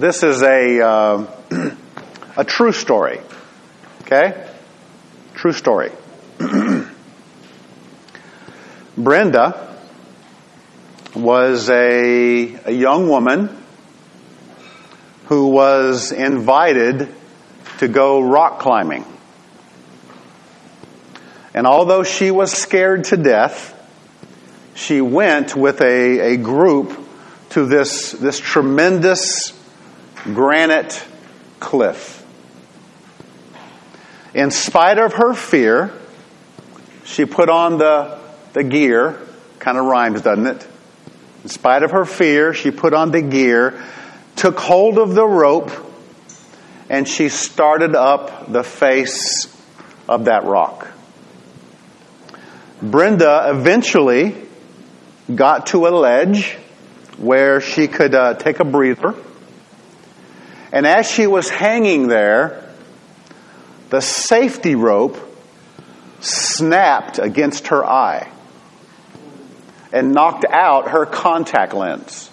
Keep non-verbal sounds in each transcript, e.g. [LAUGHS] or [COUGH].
This is a, uh, [CLEARS THROAT] a true story. Okay? True story. [CLEARS THROAT] Brenda was a, a young woman who was invited to go rock climbing. And although she was scared to death, she went with a, a group to this, this tremendous granite cliff. In spite of her fear, she put on the, the gear, kind of rhymes, doesn't it? In spite of her fear, she put on the gear, took hold of the rope, and she started up the face of that rock. Brenda eventually got to a ledge where she could uh, take a breather. And as she was hanging there, the safety rope snapped against her eye and knocked out her contact lens.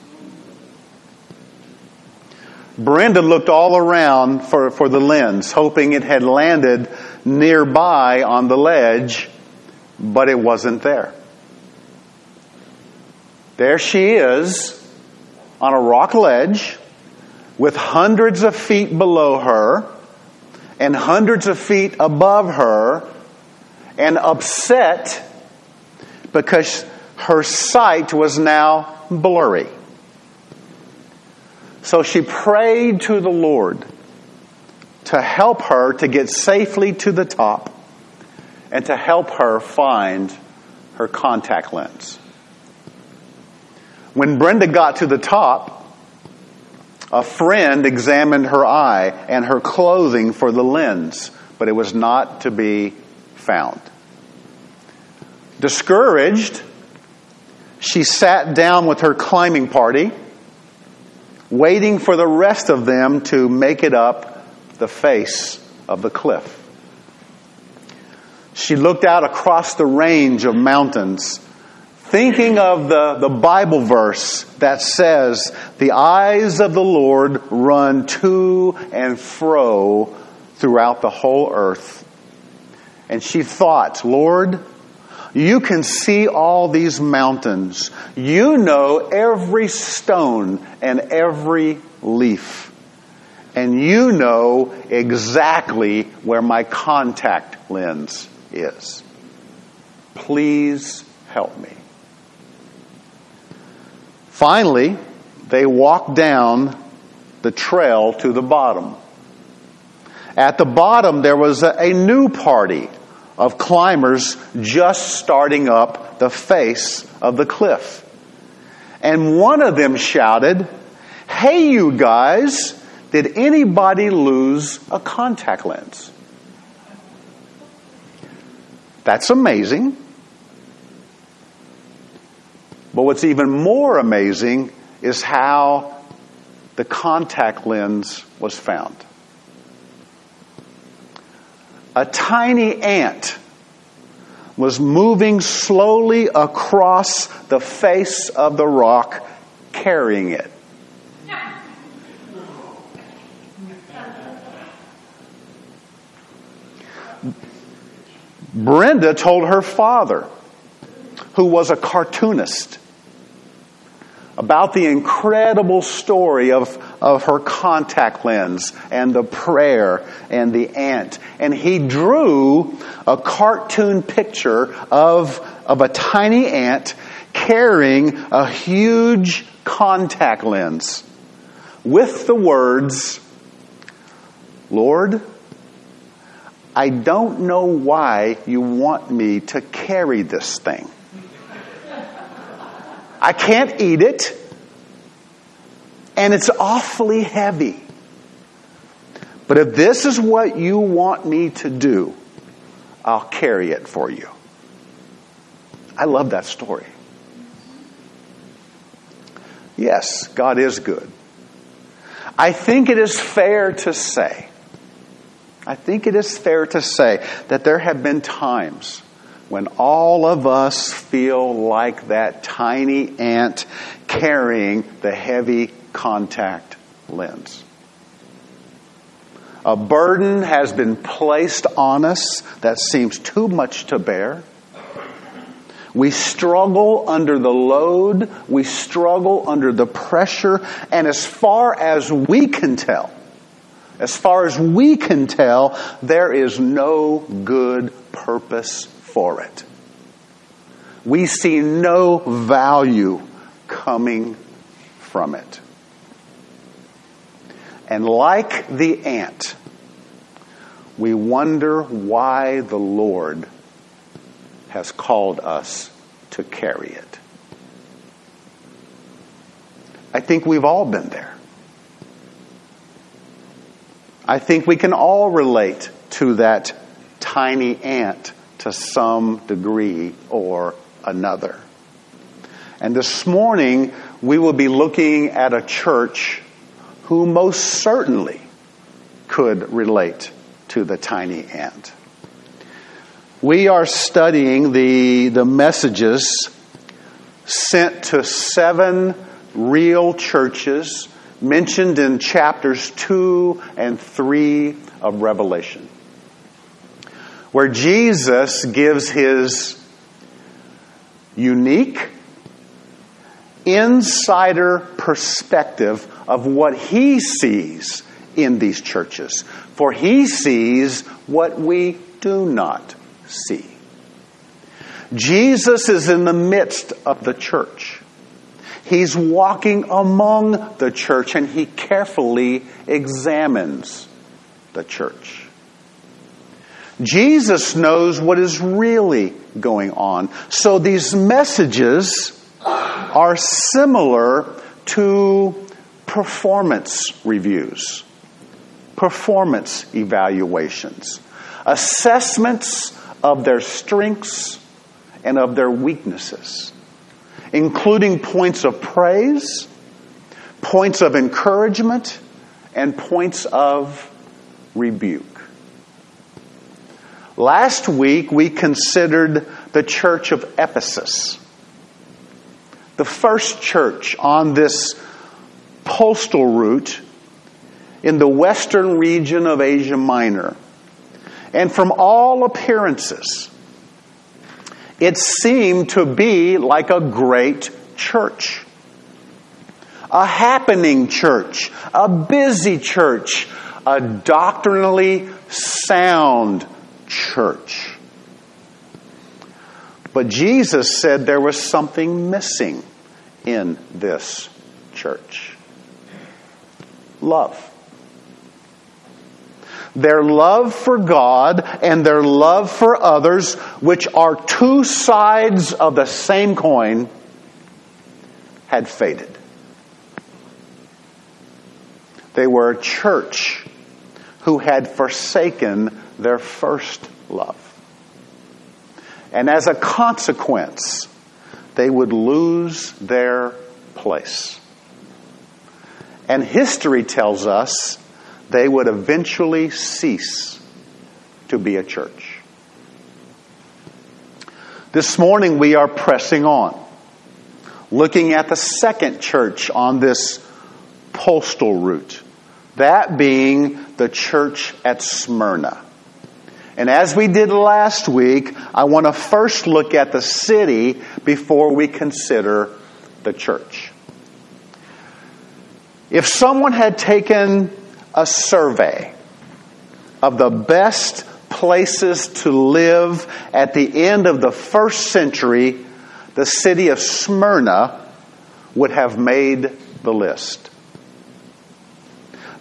Brenda looked all around for, for the lens, hoping it had landed nearby on the ledge, but it wasn't there. There she is on a rock ledge with hundreds of feet below her and hundreds of feet above her and upset because her sight was now blurry. So she prayed to the Lord to help her to get safely to the top and to help her find her contact lens. When Brenda got to the top, a friend examined her eye and her clothing for the lens, but it was not to be found. Discouraged, she sat down with her climbing party, waiting for the rest of them to make it up the face of the cliff. She looked out across the range of mountains thinking of the, the Bible verse that says, The eyes of the Lord run to and fro throughout the whole earth. And she thought, Lord, you can see all these mountains. You know every stone and every leaf. And you know exactly where my contact lens is. Please help me. Finally, they walked down the trail to the bottom. At the bottom, there was a, new party of climbers just starting up the face of the cliff. And one of them shouted, Hey, you guys, did anybody lose a contact lens? That's amazing. But what's even more amazing is how the contact lens was found. A tiny ant was moving slowly across the face of the rock carrying it. Brenda told her father, who was a cartoonist, about the incredible story of, of her contact lens and the prayer and the ant. And he drew a cartoon picture of, of a tiny ant carrying a huge contact lens with the words, Lord, I don't know why you want me to carry this thing. I can't eat it, and it's awfully heavy. But if this is what you want me to do, I'll carry it for you. I love that story. Yes, God is good. I think it is fair to say, I think it is fair to say that there have been times when all of us feel like that tiny ant carrying the heavy contact lens. A burden has been placed on us that seems too much to bear. We struggle under the load. We struggle under the pressure. And as far as we can tell, as far as we can tell, there is no good purpose for it. We see no value coming from it. And like the ant, we wonder why the Lord has called us to carry it. I think we've all been there. I think we can all relate to that tiny ant to some degree or another. And this morning, we will be looking at a church who most certainly could relate to the tiny ant. We are studying the, the messages sent to seven real churches mentioned in chapters 2 and 3 of Revelation, where Jesus gives his unique insider perspective of what he sees in these churches. For he sees what we do not see. Jesus is in the midst of the church. He's walking among the church and he carefully examines the church. Jesus knows what is really going on. So these messages are similar to performance reviews, performance evaluations, assessments of their strengths and of their weaknesses, including points of praise, points of encouragement, and points of rebuke. Last week we considered the church of Ephesus, the first church on this postal route in the western region of Asia Minor. And from all appearances, it seemed to be like a great church. A happening church, a busy church, a doctrinally sound church. But Jesus said there was something missing in this church love their love for God and their love for others, which are two sides of the same coin, had faded. They were a church who had forsaken their first love. And as a consequence, they would lose their place. And history tells us they would eventually cease to be a church. This morning we are pressing on, looking at the second church on this postal route, that being the church at Smyrna. And as we did last week, I want to first look at the city before we consider the church. If someone had taken a survey of the best places to live at the end of the first century, the city of Smyrna would have made the list.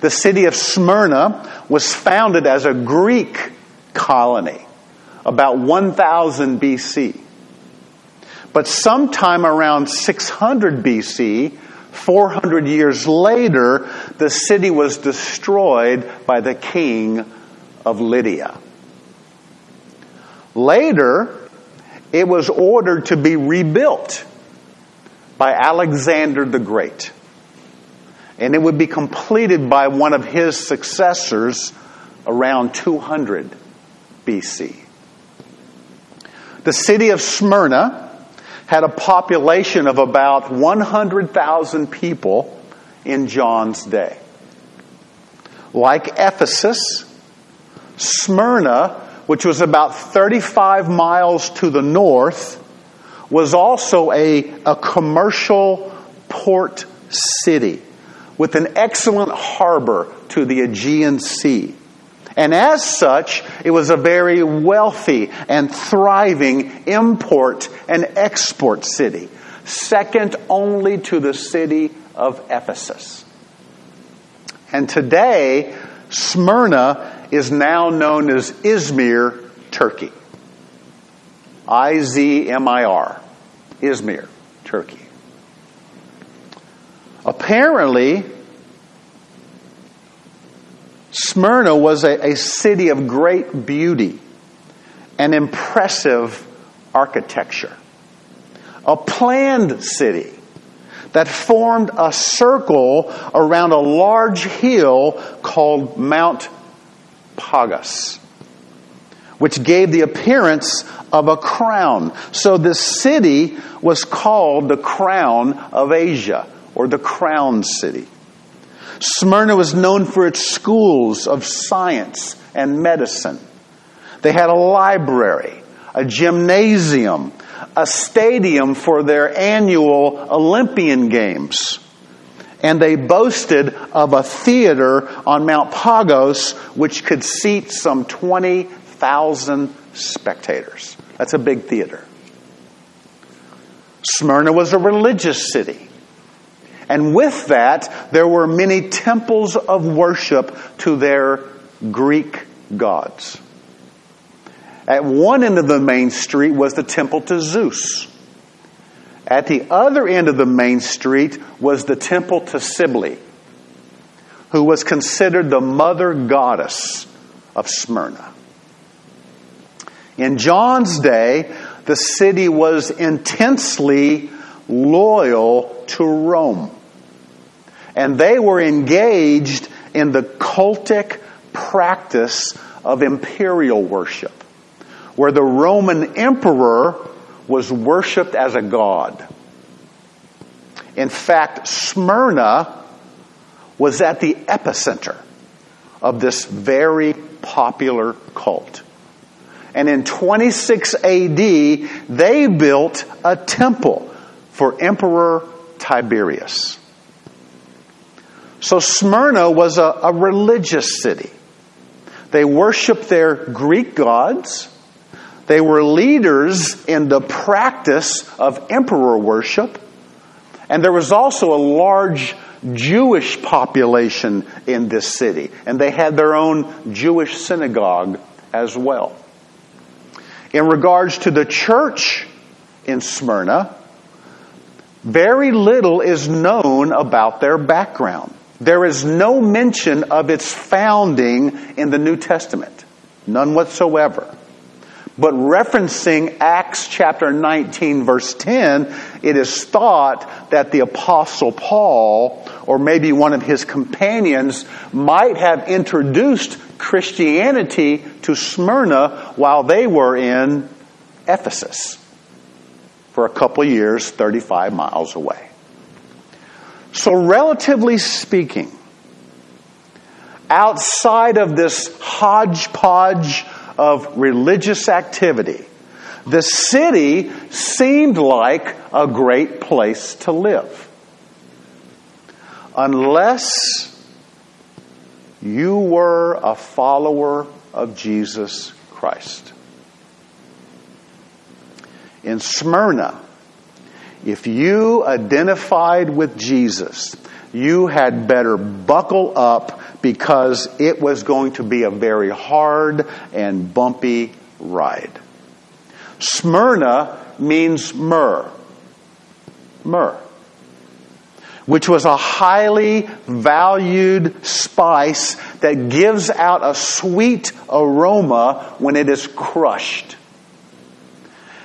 The city of Smyrna was founded as a Greek colony about 1000 BC. But sometime around 600 BC, 400 years later, the city was destroyed by the king of Lydia. Later, it was ordered to be rebuilt by Alexander the Great. And it would be completed by one of his successors around 200 BC. The city of Smyrna had a population of about 100,000 people in John's day. Like Ephesus, Smyrna, which was about 35 miles to the north, was also a, a commercial port city with an excellent harbor to the Aegean Sea. And as such, it was a very wealthy and thriving import and export city, second only to the city of Ephesus. And today, Smyrna is now known as Izmir, Turkey. I Z M I R. Izmir, Turkey. Apparently, Smyrna was a, a city of great beauty and impressive architecture. A planned city that formed a circle around a large hill called Mount Pagus, which gave the appearance of a crown. So this city was called the crown of Asia or the crown city. Smyrna was known for its schools of science and medicine. They had a library, a gymnasium, a stadium for their annual Olympian Games. And they boasted of a theater on Mount Pagos which could seat some 20,000 spectators. That's a big theater. Smyrna was a religious city. And with that, there were many temples of worship to their Greek gods. At one end of the main street was the temple to Zeus. At the other end of the main street was the temple to Cybele, who was considered the mother goddess of Smyrna. In John's day, the city was intensely loyal to Rome and they were engaged in the cultic practice of imperial worship, where the Roman emperor was worshiped as a god. In fact, Smyrna was at the epicenter of this very popular cult. And in 26 AD, they built a temple for Emperor Tiberius. So Smyrna was a, a religious city. They worshiped their Greek gods. They were leaders in the practice of emperor worship. And there was also a large Jewish population in this city. And they had their own Jewish synagogue as well. In regards to the church in Smyrna, very little is known about their background. There is no mention of its founding in the New Testament. None whatsoever. But referencing Acts chapter 19 verse 10, it is thought that the apostle Paul, or maybe one of his companions, might have introduced Christianity to Smyrna while they were in Ephesus for a couple years, 35 miles away. So, relatively speaking, outside of this hodgepodge of religious activity, the city seemed like a great place to live. Unless you were a follower of Jesus Christ. In Smyrna, if you identified with Jesus, you had better buckle up because it was going to be a very hard and bumpy ride. Smyrna means myrrh. Myrrh. Which was a highly valued spice that gives out a sweet aroma when it is crushed.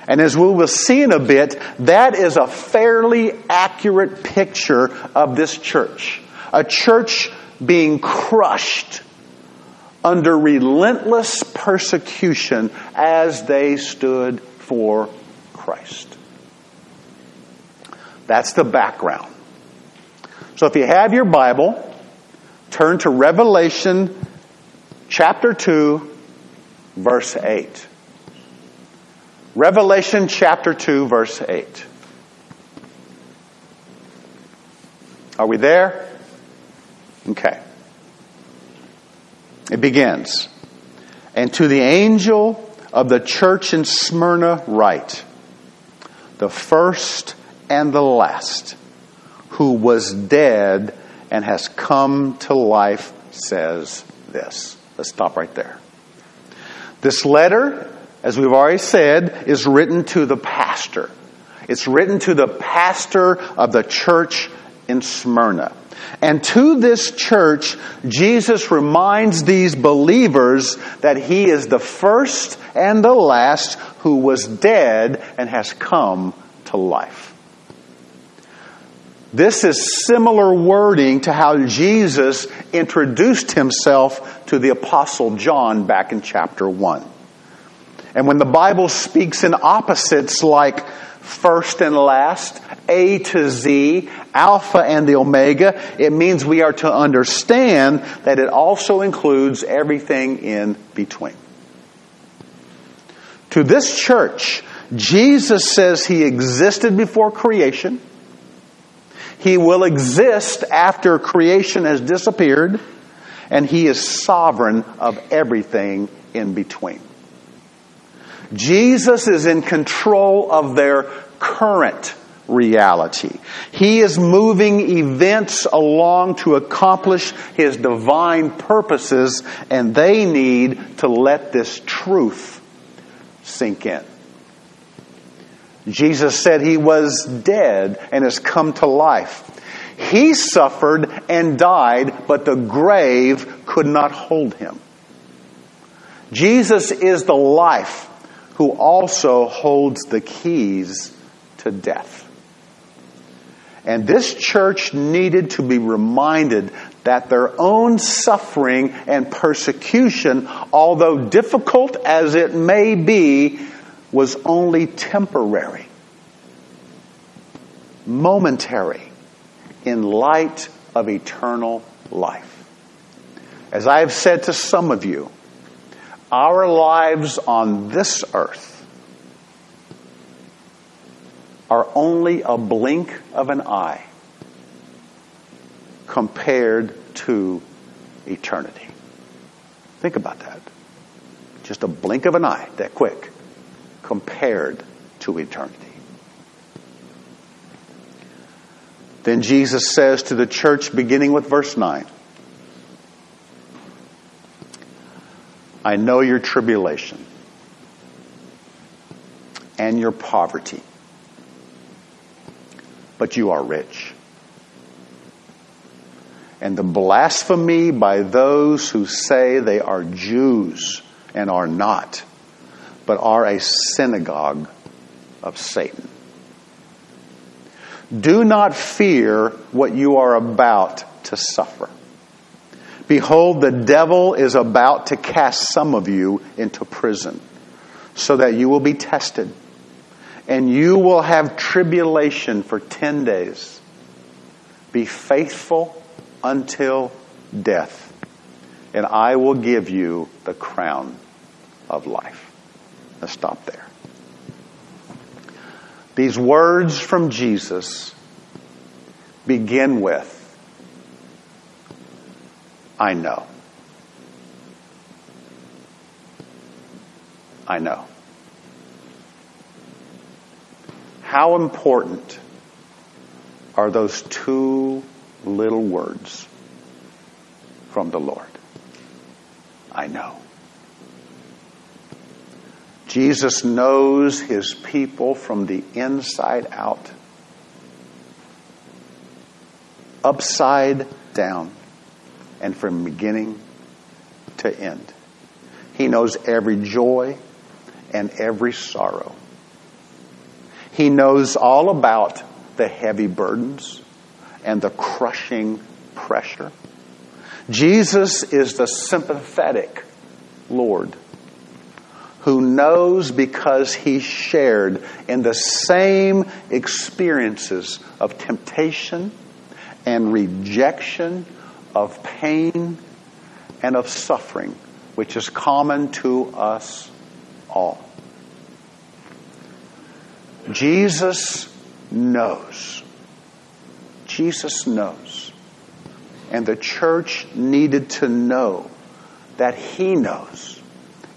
And as we will see in a bit, that is a fairly accurate picture of this church. A church being crushed under relentless persecution as they stood for Christ. That's the background. So if you have your Bible, Turn to Revelation chapter 2, verse 8. Revelation chapter 2, verse 8. Are we there? Okay. It begins. And to the angel of the church in Smyrna, write the first and the last, who was dead and has come to life, says this. Let's stop right there. This letter, as we've already said, is written to the pastor. It's written to the pastor of the church in Smyrna. And to this church, Jesus reminds these believers that he is the first and the last who was dead and has come to life. This is similar wording to how Jesus introduced himself to the apostle John back in chapter 1. And when the Bible speaks in opposites like first and last, A to Z, Alpha and the Omega, it means we are to understand that it also includes everything in between. To this church, Jesus says he existed before creation. He will exist after creation has disappeared, and he is sovereign of everything in between. Jesus is in control of their current reality. He is moving events along to accomplish His divine purposes, and they need to let this truth sink in. Jesus said He was dead and has come to life. He suffered and died, but the grave could not hold Him. Jesus is the life who also holds the keys to death. And this church needed to be reminded that their own suffering and persecution, although difficult as it may be, was only temporary, momentary, in light of eternal life. As I have said to some of you, our lives on this earth are only a blink of an eye compared to eternity. Think about that. Just a blink of an eye, that quick, compared to eternity. Then Jesus says to the church, beginning with verse 9, I know your tribulation and your poverty but you are rich. And the blasphemy by those who say they are Jews and are not, but are a synagogue of Satan. Do not fear what you are about to suffer. Behold, the devil is about to cast some of you into prison so that you will be tested and you will have tribulation for 10 days. Be faithful until death, and I will give you the crown of life. Let's stop there. These words from Jesus begin with, I know. I know. How important are those two little words from the Lord? I know. Jesus knows his people from the inside out, upside down, and from beginning to end. He knows every joy and every sorrow. He knows all about the heavy burdens and the crushing pressure. Jesus is the sympathetic Lord who knows because he shared in the same experiences of temptation and rejection of pain and of suffering, which is common to us all. Jesus knows. Jesus knows. And the church needed to know that he knows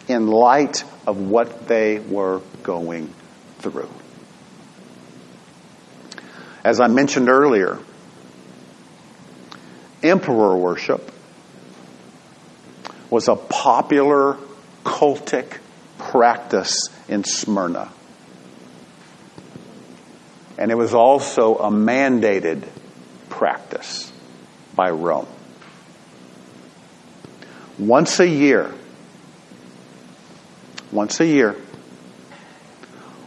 in light of what they were going through. As I mentioned earlier, emperor worship was a popular cultic practice in Smyrna. And it was also a mandated practice by Rome. Once a year, once a year,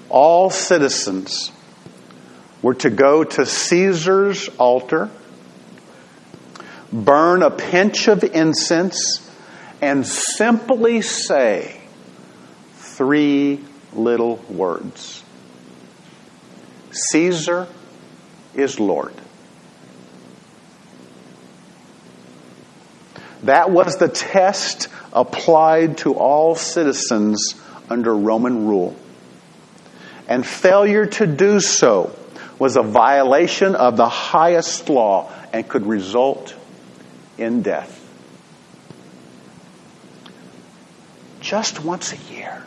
all citizens were to go to Caesar's altar, burn a pinch of incense, and simply say three little words Caesar is Lord. That was the test applied to all citizens under Roman rule. And failure to do so was a violation of the highest law and could result in death. Just once a year.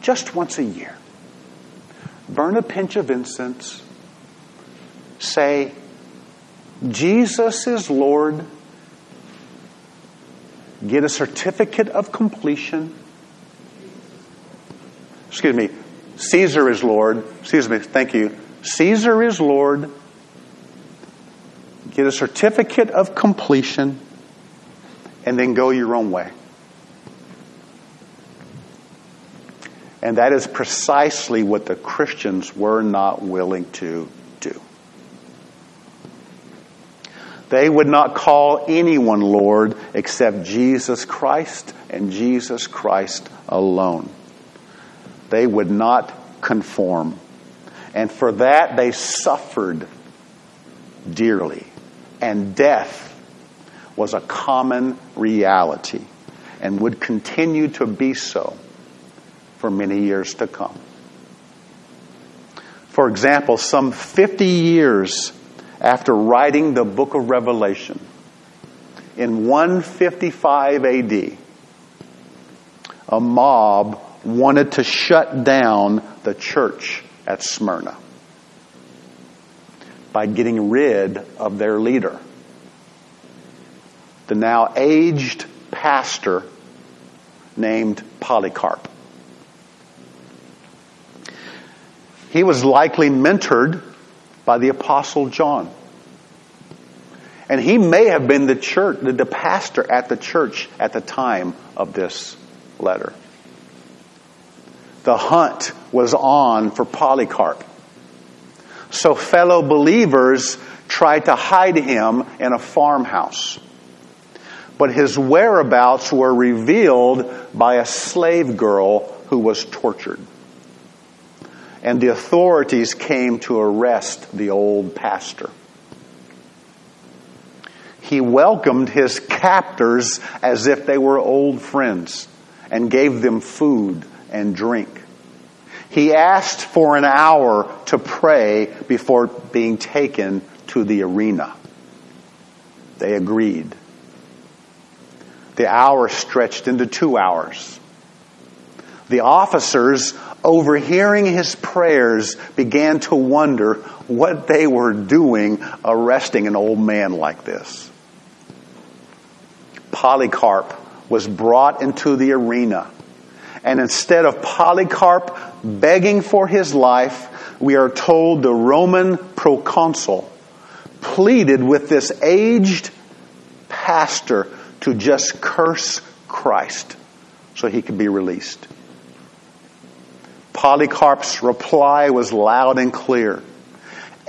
Just once a year. Burn a pinch of incense. Say, Jesus is Lord. Get a certificate of completion. Excuse me, Caesar is Lord. Excuse me, thank you. Caesar is Lord. Get a certificate of completion and then go your own way. And that is precisely what the Christians were not willing to do. They would not call anyone Lord except Jesus Christ and Jesus Christ alone. They would not conform. And for that, they suffered dearly. And death was a common reality and would continue to be so for many years to come. For example, some 50 years after writing the book of Revelation, in 155 AD, a mob wanted to shut down the church at Smyrna by getting rid of their leader. The now aged pastor named Polycarp. He was likely mentored by the apostle John. And he may have been the church, the pastor at the church at the time of this letter the hunt was on for Polycarp. So fellow believers tried to hide him in a farmhouse. But his whereabouts were revealed by a slave girl who was tortured. And the authorities came to arrest the old pastor. He welcomed his captors as if they were old friends and gave them food and drink. He asked for an hour to pray before being taken to the arena. They agreed. The hour stretched into two hours. The officers, overhearing his prayers, began to wonder what they were doing arresting an old man like this. Polycarp was brought into the arena and instead of Polycarp begging for his life, we are told the Roman proconsul pleaded with this aged pastor to just curse Christ so he could be released. Polycarp's reply was loud and clear.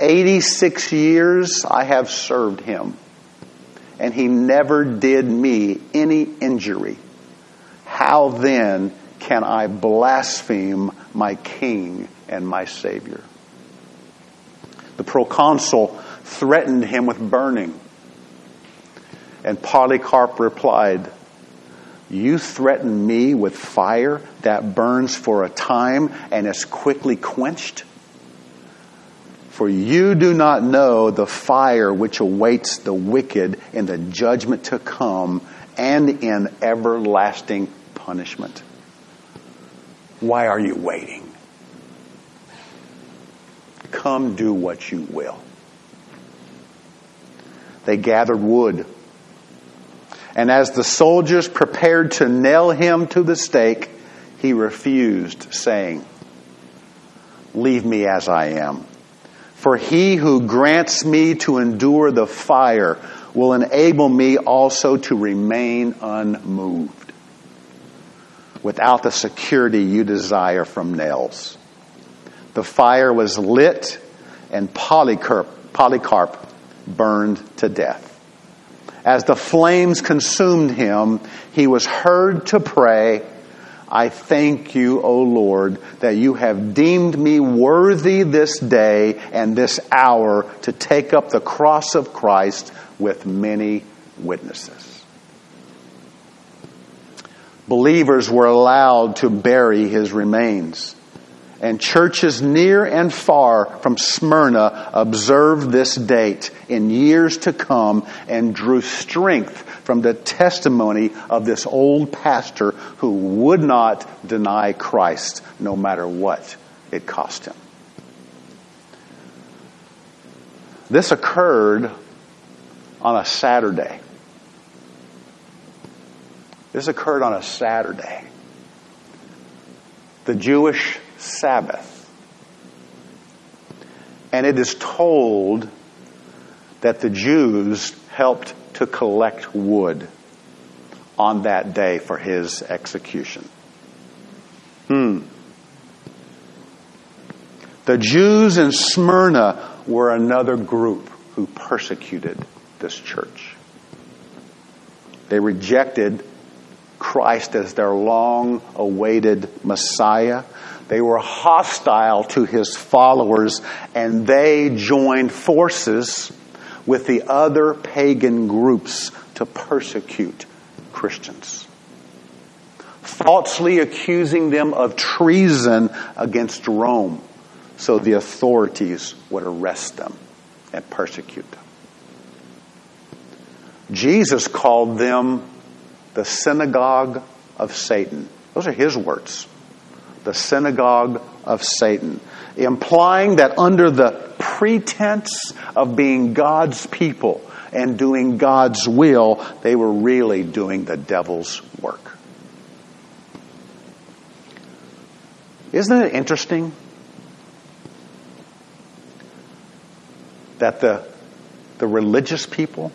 86 years I have served him, and he never did me any injury. How then can I blaspheme my king and my savior? The proconsul threatened him with burning. And Polycarp replied, You threaten me with fire that burns for a time and is quickly quenched? For you do not know the fire which awaits the wicked in the judgment to come and in everlasting punishment. Why are you waiting? Come do what you will. They gathered wood. And as the soldiers prepared to nail him to the stake, he refused, saying, Leave me as I am. For he who grants me to endure the fire will enable me also to remain unmoved without the security you desire from nails. The fire was lit and Polycarp, Polycarp burned to death. As the flames consumed him, he was heard to pray, I thank you, O Lord, that you have deemed me worthy this day and this hour to take up the cross of Christ with many witnesses believers were allowed to bury his remains. And churches near and far from Smyrna observed this date in years to come and drew strength from the testimony of this old pastor who would not deny Christ no matter what it cost him. This occurred on a Saturday. This occurred on a Saturday, the Jewish Sabbath. And it is told that the Jews helped to collect wood on that day for his execution. Hmm. The Jews in Smyrna were another group who persecuted this church. They rejected Christ as their long awaited Messiah. They were hostile to his followers and they joined forces with the other pagan groups to persecute Christians. Falsely accusing them of treason against Rome so the authorities would arrest them and persecute them. Jesus called them the synagogue of Satan. Those are his words. The synagogue of Satan. Implying that under the pretense of being God's people and doing God's will, they were really doing the devil's work. Isn't it interesting that the, the religious people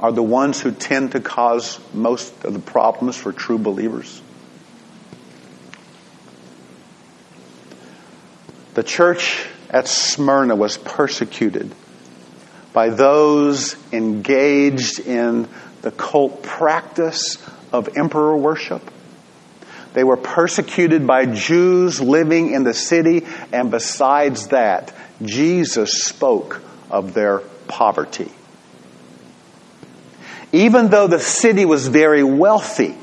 are the ones who tend to cause most of the problems for true believers. The church at Smyrna was persecuted by those engaged in the cult practice of emperor worship. They were persecuted by Jews living in the city, and besides that, Jesus spoke of their poverty. Even though the city was very wealthy,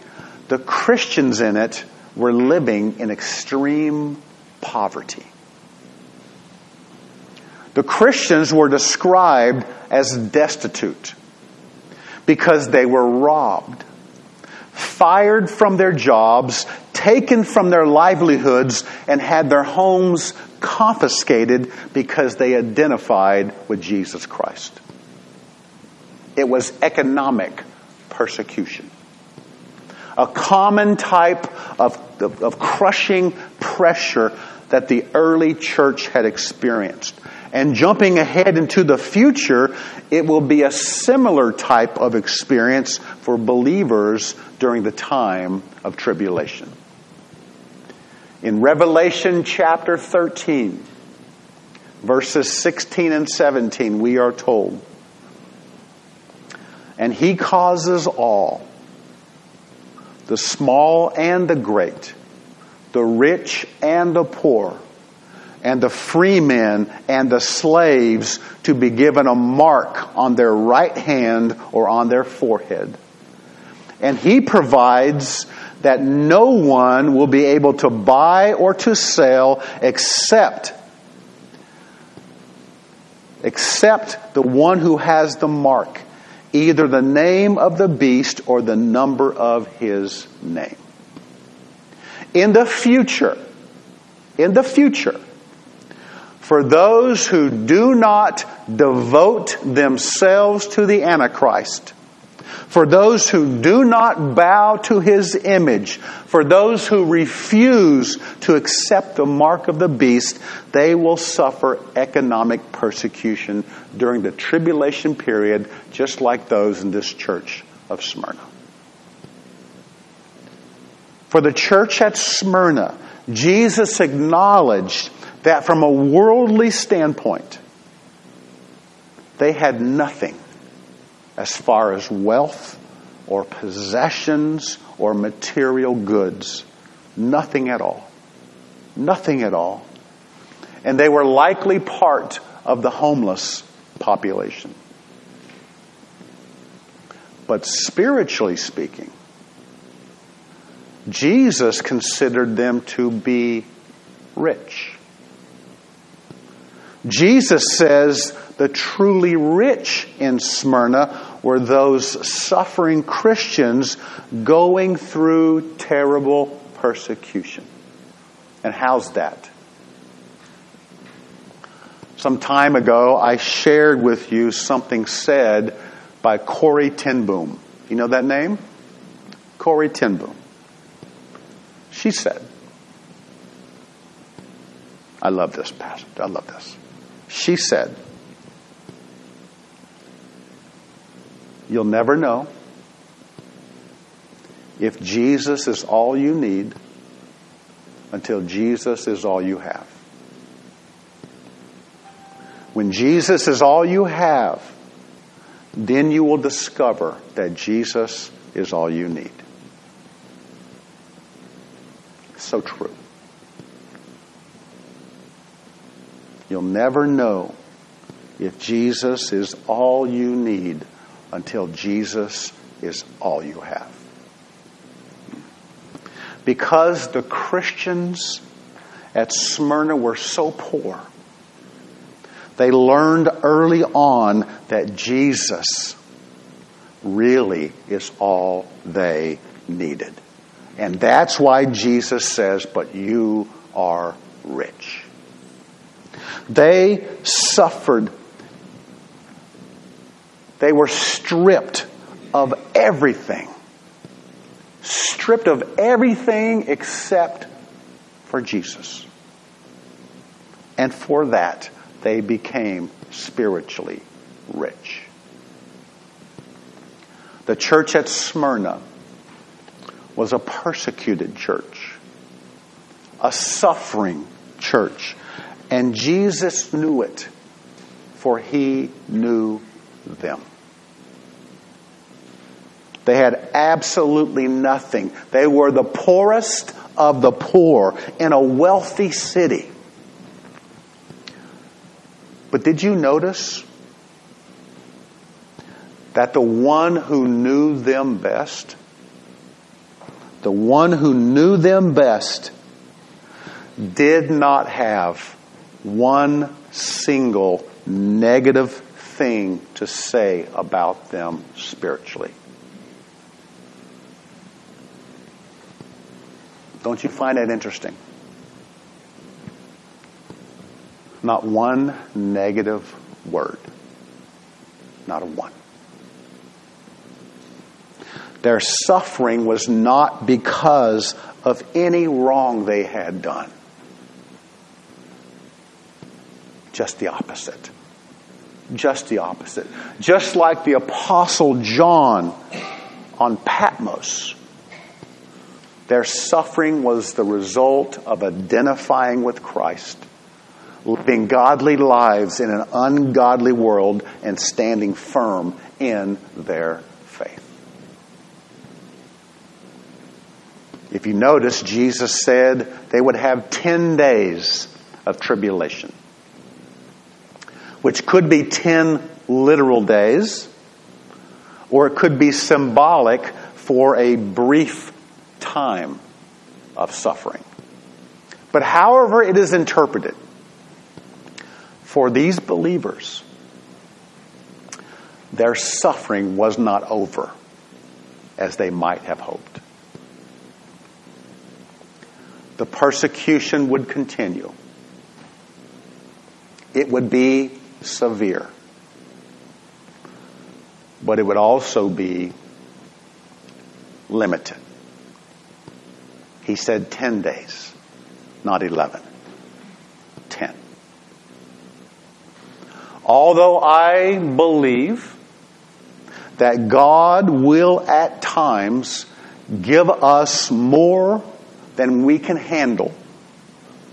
the Christians in it were living in extreme poverty. The Christians were described as destitute because they were robbed, fired from their jobs, taken from their livelihoods, and had their homes confiscated because they identified with Jesus Christ. It was economic persecution. A common type of, of, of crushing pressure that the early church had experienced. And jumping ahead into the future, it will be a similar type of experience for believers during the time of tribulation. In Revelation chapter 13, verses 16 and 17, we are told, and he causes all, the small and the great, the rich and the poor, and the free men and the slaves to be given a mark on their right hand or on their forehead. And he provides that no one will be able to buy or to sell except except the one who has the mark, either the name of the beast or the number of his name. In the future, in the future, for those who do not devote themselves to the Antichrist, for those who do not bow to his image, for those who refuse to accept the mark of the beast, they will suffer economic persecution during the tribulation period, just like those in this church of Smyrna. For the church at Smyrna, Jesus acknowledged that from a worldly standpoint, they had nothing as far as wealth or possessions or material goods. Nothing at all. Nothing at all. And they were likely part of the homeless population. But spiritually speaking, Jesus considered them to be rich. Jesus says the truly rich in Smyrna were those suffering Christians going through terrible persecution. And how's that? Some time ago, I shared with you something said by Corrie ten Boom. You know that name? Corrie ten Boom. She said, I love this passage. I love this. She said, You'll never know if Jesus is all you need until Jesus is all you have. When Jesus is all you have, then you will discover that Jesus is all you need. So true. You'll never know if Jesus is all you need until Jesus is all you have. Because the Christians at Smyrna were so poor, they learned early on that Jesus really is all they needed. And that's why Jesus says, But you are rich. They suffered they were stripped of everything. Stripped of everything except for Jesus. And for that, they became spiritually rich. The church at Smyrna was a persecuted church, a suffering church. And Jesus knew it, for he knew them. They had absolutely nothing. They were the poorest of the poor in a wealthy city. But did you notice that the one who knew them best, the one who knew them best, did not have one single negative thing to say about them spiritually. Don't you find that interesting? Not one negative word. Not a one. Their suffering was not because of any wrong they had done. Just the opposite. Just the opposite. Just like the Apostle John on Patmos, their suffering was the result of identifying with Christ, living godly lives in an ungodly world, and standing firm in their faith. If you notice, Jesus said they would have 10 days of tribulation, which could be 10 literal days, or it could be symbolic for a brief time of suffering. But however it is interpreted, for these believers, their suffering was not over as they might have hoped. The persecution would continue. It would be severe. But it would also be limited. He said 10 days, not 11. 10. Although I believe that God will at times give us more than we can handle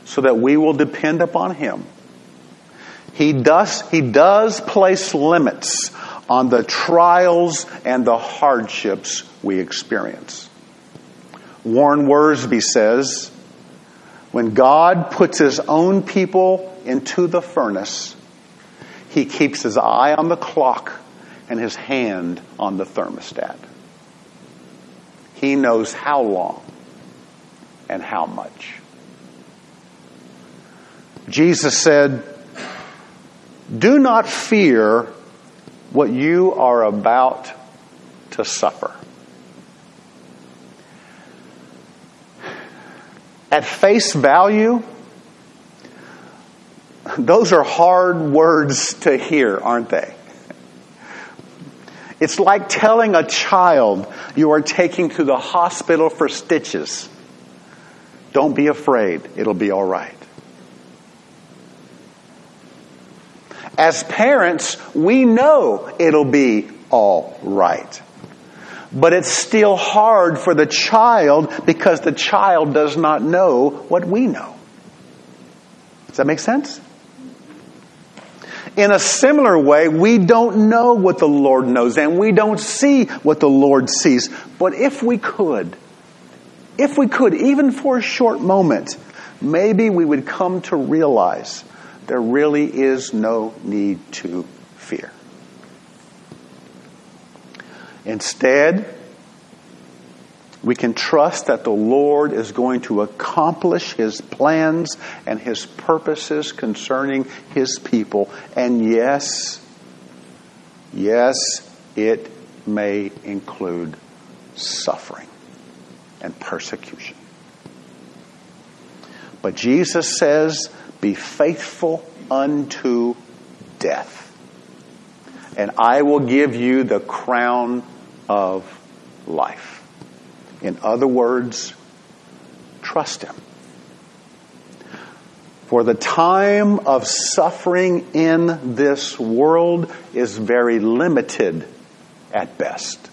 so that we will depend upon Him. He does, he does place limits on the trials and the hardships we experience. Warren Wiersbe says, when God puts his own people into the furnace, he keeps his eye on the clock and his hand on the thermostat. He knows how long and how much. Jesus said, Do not fear what you are about to suffer. At face value, those are hard words to hear, aren't they? It's like telling a child you are taking to the hospital for stitches. Don't be afraid, it'll be all right. As parents, we know it'll be all right. But it's still hard for the child because the child does not know what we know. Does that make sense? In a similar way, we don't know what the Lord knows and we don't see what the Lord sees. But if we could, if we could, even for a short moment, maybe we would come to realize there really is no need to fear. Instead, we can trust that the Lord is going to accomplish His plans and His purposes concerning His people. And yes, yes, it may include suffering and persecution. But Jesus says, Be faithful unto death, and I will give you the crown of life. In other words, trust Him. For the time of suffering in this world is very limited at best.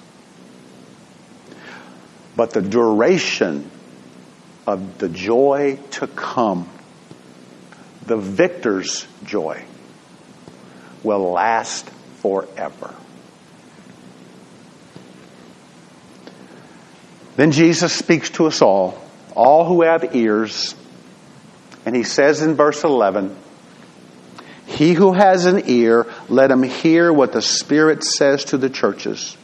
But the duration of the joy to come, the victor's joy, will last forever. Then Jesus speaks to us all, all who have ears, and he says in verse 11, He who has an ear, let him hear what the Spirit says to the churches.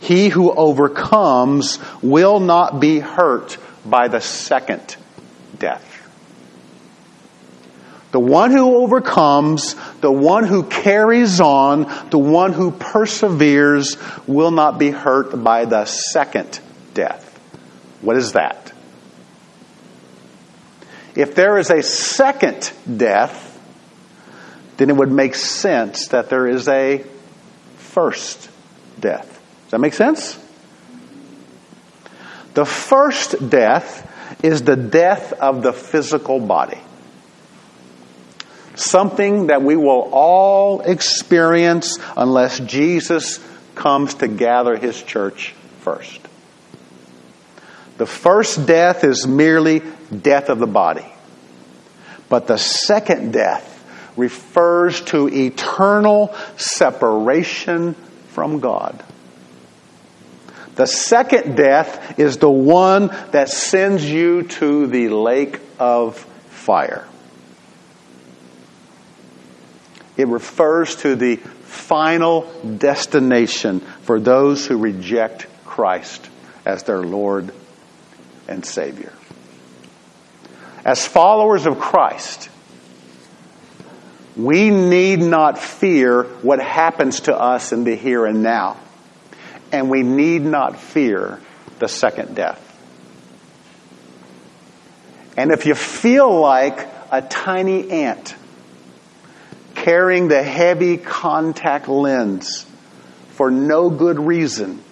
He who overcomes will not be hurt by the second death. The one who overcomes, the one who carries on, the one who perseveres will not be hurt by the second death. What is that? If there is a second death, then it would make sense that there is a first death. Does that make sense? The first death is the death of the physical body. Something that we will all experience unless Jesus comes to gather his church first. The first death is merely death of the body. But the second death refers to eternal separation from God. The second death is the one that sends you to the lake of fire. It refers to the final destination for those who reject Christ as their Lord and Savior. As followers of Christ, we need not fear what happens to us in the here and now. And we need not fear the second death. And if you feel like a tiny ant carrying the heavy contact lens for no good reason,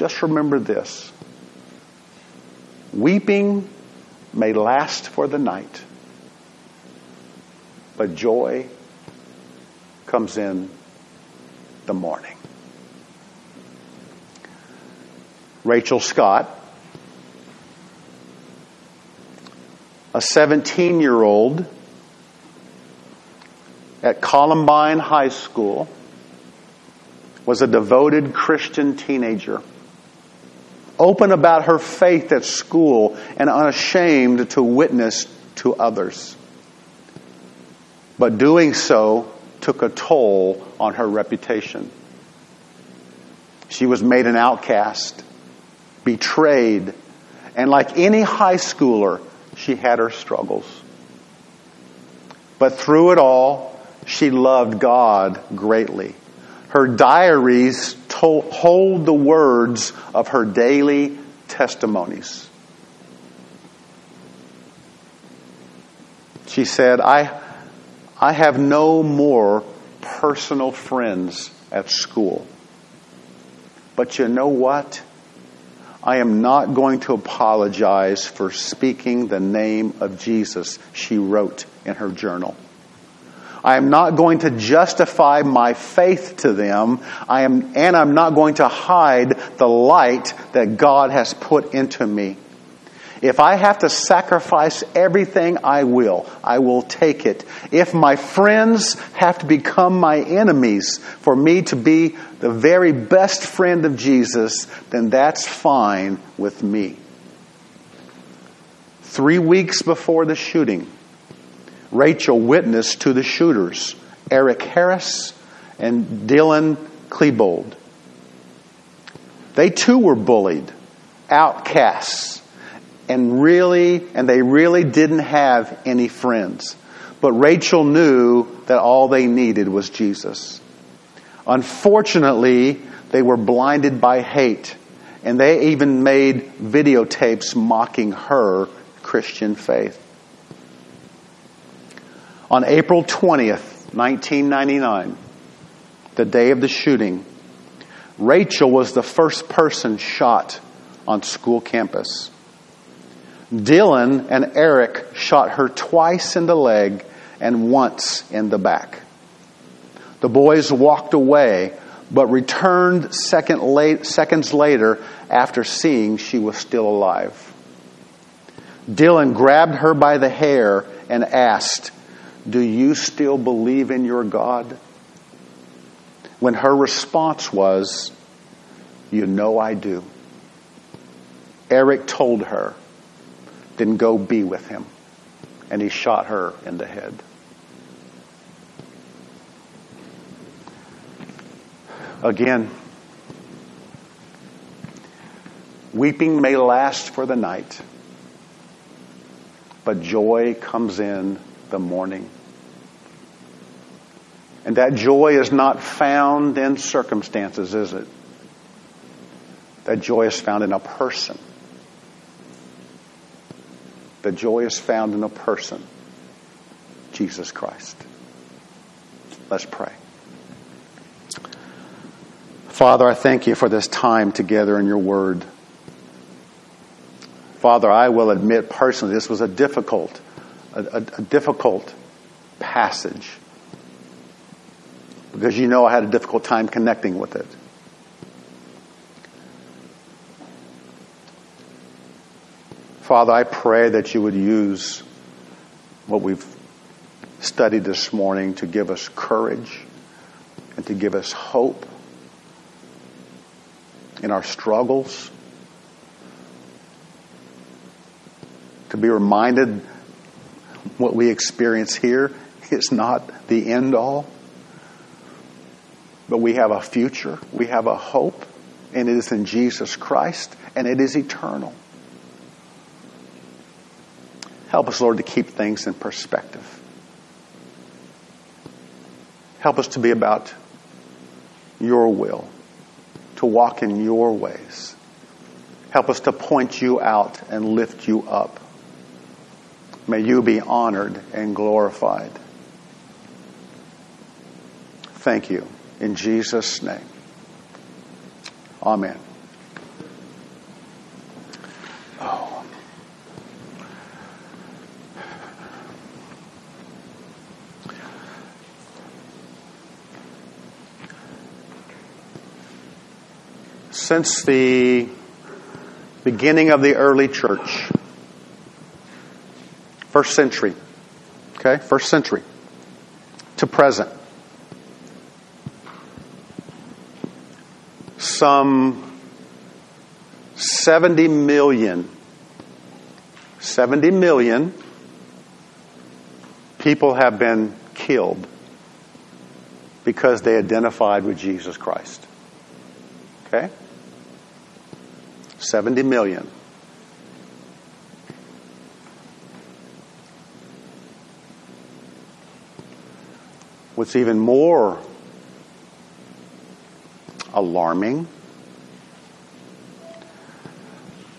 just remember this. Weeping may last for the night, but joy comes in the morning. Rachel Scott, a 17 year old at Columbine High School, was a devoted Christian teenager open about her faith at school, and unashamed to witness to others. But doing so took a toll on her reputation. She was made an outcast, betrayed, and like any high schooler, she had her struggles. But through it all, she loved God greatly. Her diaries told, hold the words of her daily testimonies. She said, I, I have no more personal friends at school. But you know what? I am not going to apologize for speaking the name of Jesus, she wrote in her journal. I am not going to justify my faith to them. I am, and I'm not going to hide the light that God has put into me. If I have to sacrifice everything, I will. I will take it. If my friends have to become my enemies for me to be the very best friend of Jesus, then that's fine with me. Three weeks before the shooting, Rachel witnessed to the shooters, Eric Harris and Dylan Klebold. They too were bullied, outcasts, and really, and they really didn't have any friends. But Rachel knew that all they needed was Jesus. Unfortunately, they were blinded by hate, and they even made videotapes mocking her Christian faith. On April 20th, 1999, the day of the shooting, Rachel was the first person shot on school campus. Dylan and Eric shot her twice in the leg and once in the back. The boys walked away, but returned second late, seconds later after seeing she was still alive. Dylan grabbed her by the hair and asked, do you still believe in your God? When her response was, You know I do. Eric told her, Then go be with him. And he shot her in the head. Again, weeping may last for the night, but joy comes in the morning. And that joy is not found in circumstances, is it? That joy is found in a person. The joy is found in a person, Jesus Christ. Let's pray. Father, I thank you for this time together in your word. Father, I will admit personally this was a difficult a, a, a difficult passage because you know I had a difficult time connecting with it. Father, I pray that you would use what we've studied this morning to give us courage and to give us hope in our struggles, to be reminded what we experience here is not the end all. But we have a future, we have a hope, and it is in Jesus Christ, and it is eternal. Help us, Lord, to keep things in perspective. Help us to be about your will, to walk in your ways. Help us to point you out and lift you up. May you be honored and glorified. Thank you. In Jesus' name. Amen. Oh. Since the beginning of the early church, first century, okay, first century to present, some 70 million, 70 million people have been killed because they identified with Jesus Christ. Okay? 70 million. What's even more alarming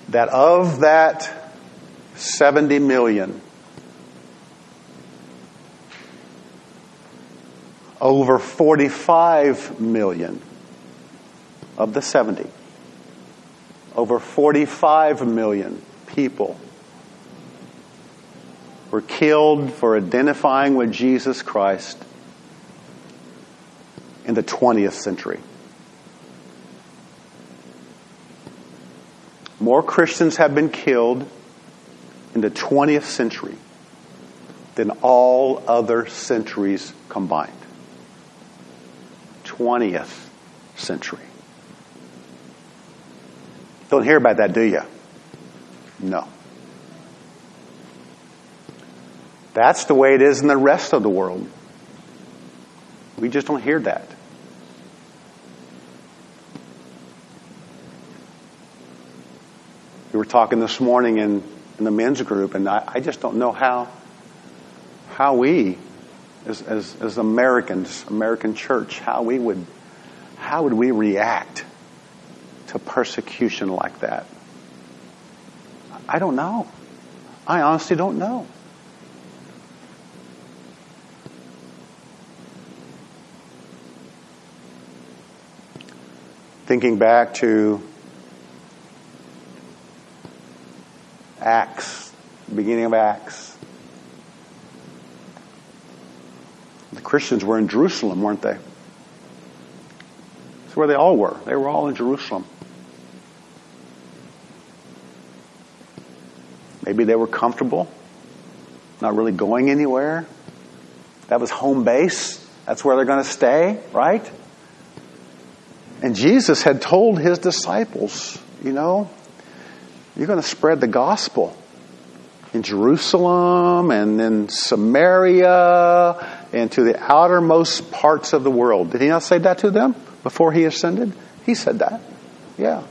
that of that 70 million, over 45 million of the 70, over 45 million people were killed for identifying with Jesus Christ in the 20th century. More Christians have been killed in the 20th century than all other centuries combined. 20th century. Don't hear about that, do you? No. That's the way it is in the rest of the world. We just don't hear that. Were talking this morning in, in the men's group, and I, I just don't know how how we, as, as, as Americans, American church, how we would how would we react to persecution like that? I don't know. I honestly don't know. Thinking back to Acts, beginning of Acts. The Christians were in Jerusalem, weren't they? That's where they all were. They were all in Jerusalem. Maybe they were comfortable, not really going anywhere. That was home base. That's where they're going to stay, right? And Jesus had told his disciples, you know, you're going to spread the gospel in Jerusalem and in Samaria and to the outermost parts of the world. Did he not say that to them before he ascended? He said that. Yeah.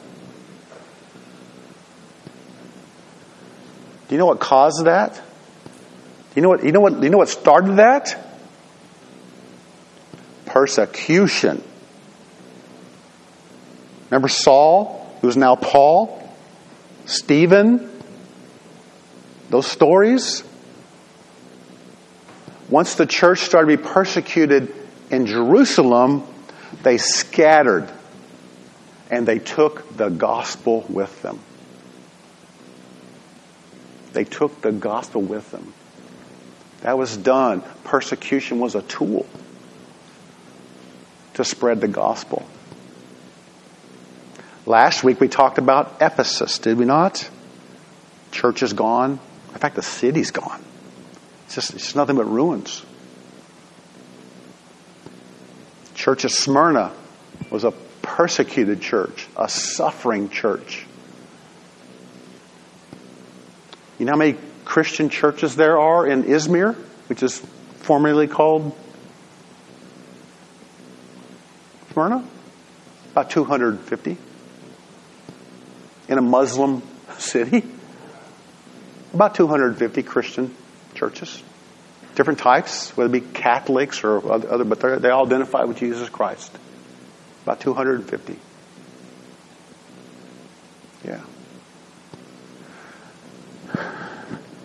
Do you know what caused that? Do you know what you know what you know what started that? Persecution. Remember Saul, who's now Paul? Stephen, those stories. Once the church started to be persecuted in Jerusalem, they scattered and they took the gospel with them. They took the gospel with them. That was done. Persecution was a tool to spread the gospel. Last week we talked about Ephesus, did we not? Church is gone. In fact, the city's gone. It's just, it's just nothing but ruins. Church of Smyrna was a persecuted church, a suffering church. You know how many Christian churches there are in Izmir, which is formerly called Smyrna? About 250. In a Muslim city? About 250 Christian churches. Different types, whether it be Catholics or other, but they all identify with Jesus Christ. About 250. Yeah.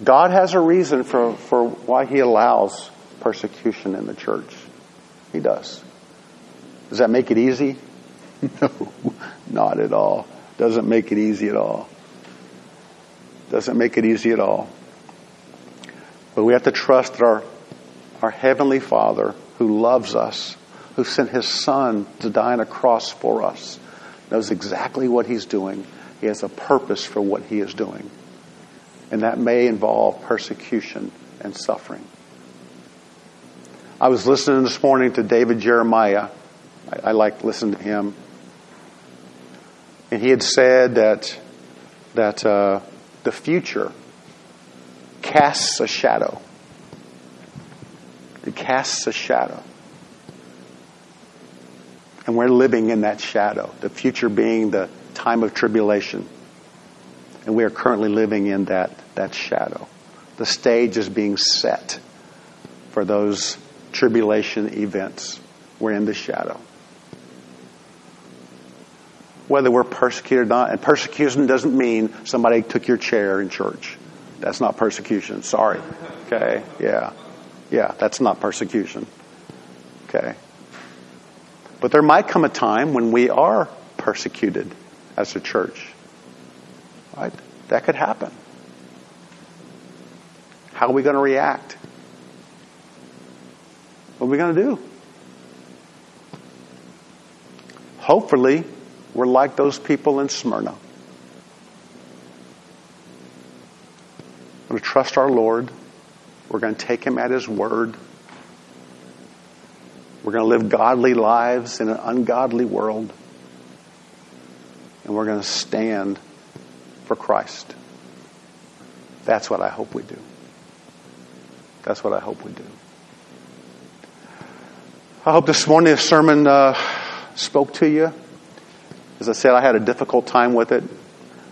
God has a reason for, for why He allows persecution in the church. He does. Does that make it easy? [LAUGHS] No, not at all. Doesn't make it easy at all. Doesn't make it easy at all. But we have to trust our, our Heavenly Father, who loves us, who sent His Son to die on a cross for us, knows exactly what He's doing. He has a purpose for what He is doing. And that may involve persecution and suffering. I was listening this morning to David Jeremiah. I, I like listening to him. And he had said that, that uh, the future casts a shadow. It casts a shadow. And we're living in that shadow, the future being the time of tribulation. And we are currently living in that, that shadow. The stage is being set for those tribulation events. We're in the shadow. Whether we're persecuted or not, and persecution doesn't mean somebody took your chair in church. That's not persecution. Sorry. Okay? Yeah. Yeah, that's not persecution. Okay? But there might come a time when we are persecuted as a church. Right? That could happen. How are we going to react? What are we going to do? Hopefully, we're like those people in Smyrna. We're going to trust our Lord. We're going to take Him at His word. We're going to live godly lives in an ungodly world. And we're going to stand for Christ. That's what I hope we do. That's what I hope we do. I hope this morning's sermon uh, spoke to you. As I said, I had a difficult time with it.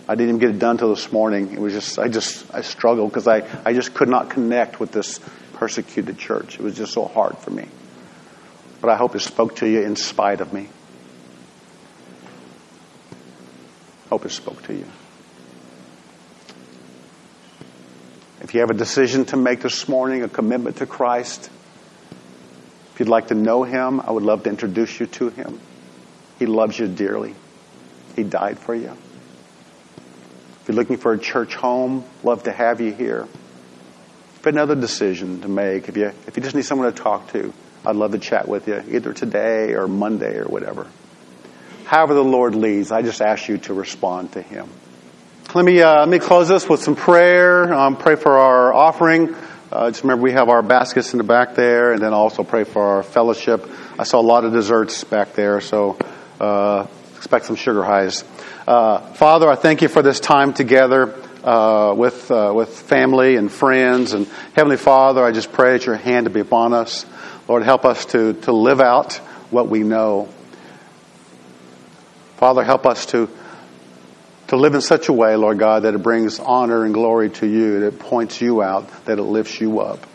I didn't even get it done till this morning. It was just, I just, I struggled because I, I just could not connect with this persecuted church. It was just so hard for me. But I hope it spoke to you in spite of me. Hope it spoke to you. If you have a decision to make this morning, a commitment to Christ, if you'd like to know him, I would love to introduce you to him. He loves you dearly. He died for you. If you're looking for a church home, love to have you here. If another decision to make, if you if you just need someone to talk to, I'd love to chat with you either today or Monday or whatever. However the Lord leads, I just ask you to respond to Him. Let me uh, let me close this with some prayer. Um, pray for our offering. Uh, just remember we have our baskets in the back there, and then also pray for our fellowship. I saw a lot of desserts back there, so uh, expect some sugar highs. Uh, Father, I thank you for this time together uh, with uh, with family and friends, and Heavenly Father, I just pray that your hand to be upon us. Lord, help us to to live out what we know. Father, help us to to live in such a way, Lord God, that it brings honor and glory to you, that it points you out, that it lifts you up.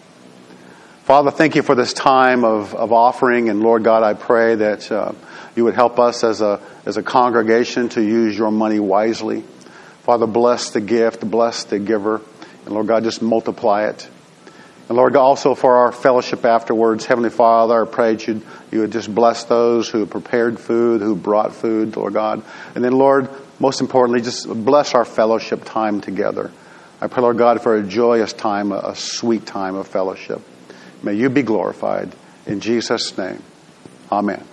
Father, thank you for this time of, of offering, and Lord God, I pray that uh, you would help us as a, as a congregation to use your money wisely. Father, bless the gift, bless the giver, and Lord God, just multiply it. And Lord, also for our fellowship afterwards, Heavenly Father, I pray that you'd, you would just bless those who prepared food, who brought food, Lord God. And then, Lord, most importantly, just bless our fellowship time together. I pray, Lord God, for a joyous time, a sweet time of fellowship. May you be glorified. In Jesus' name, amen.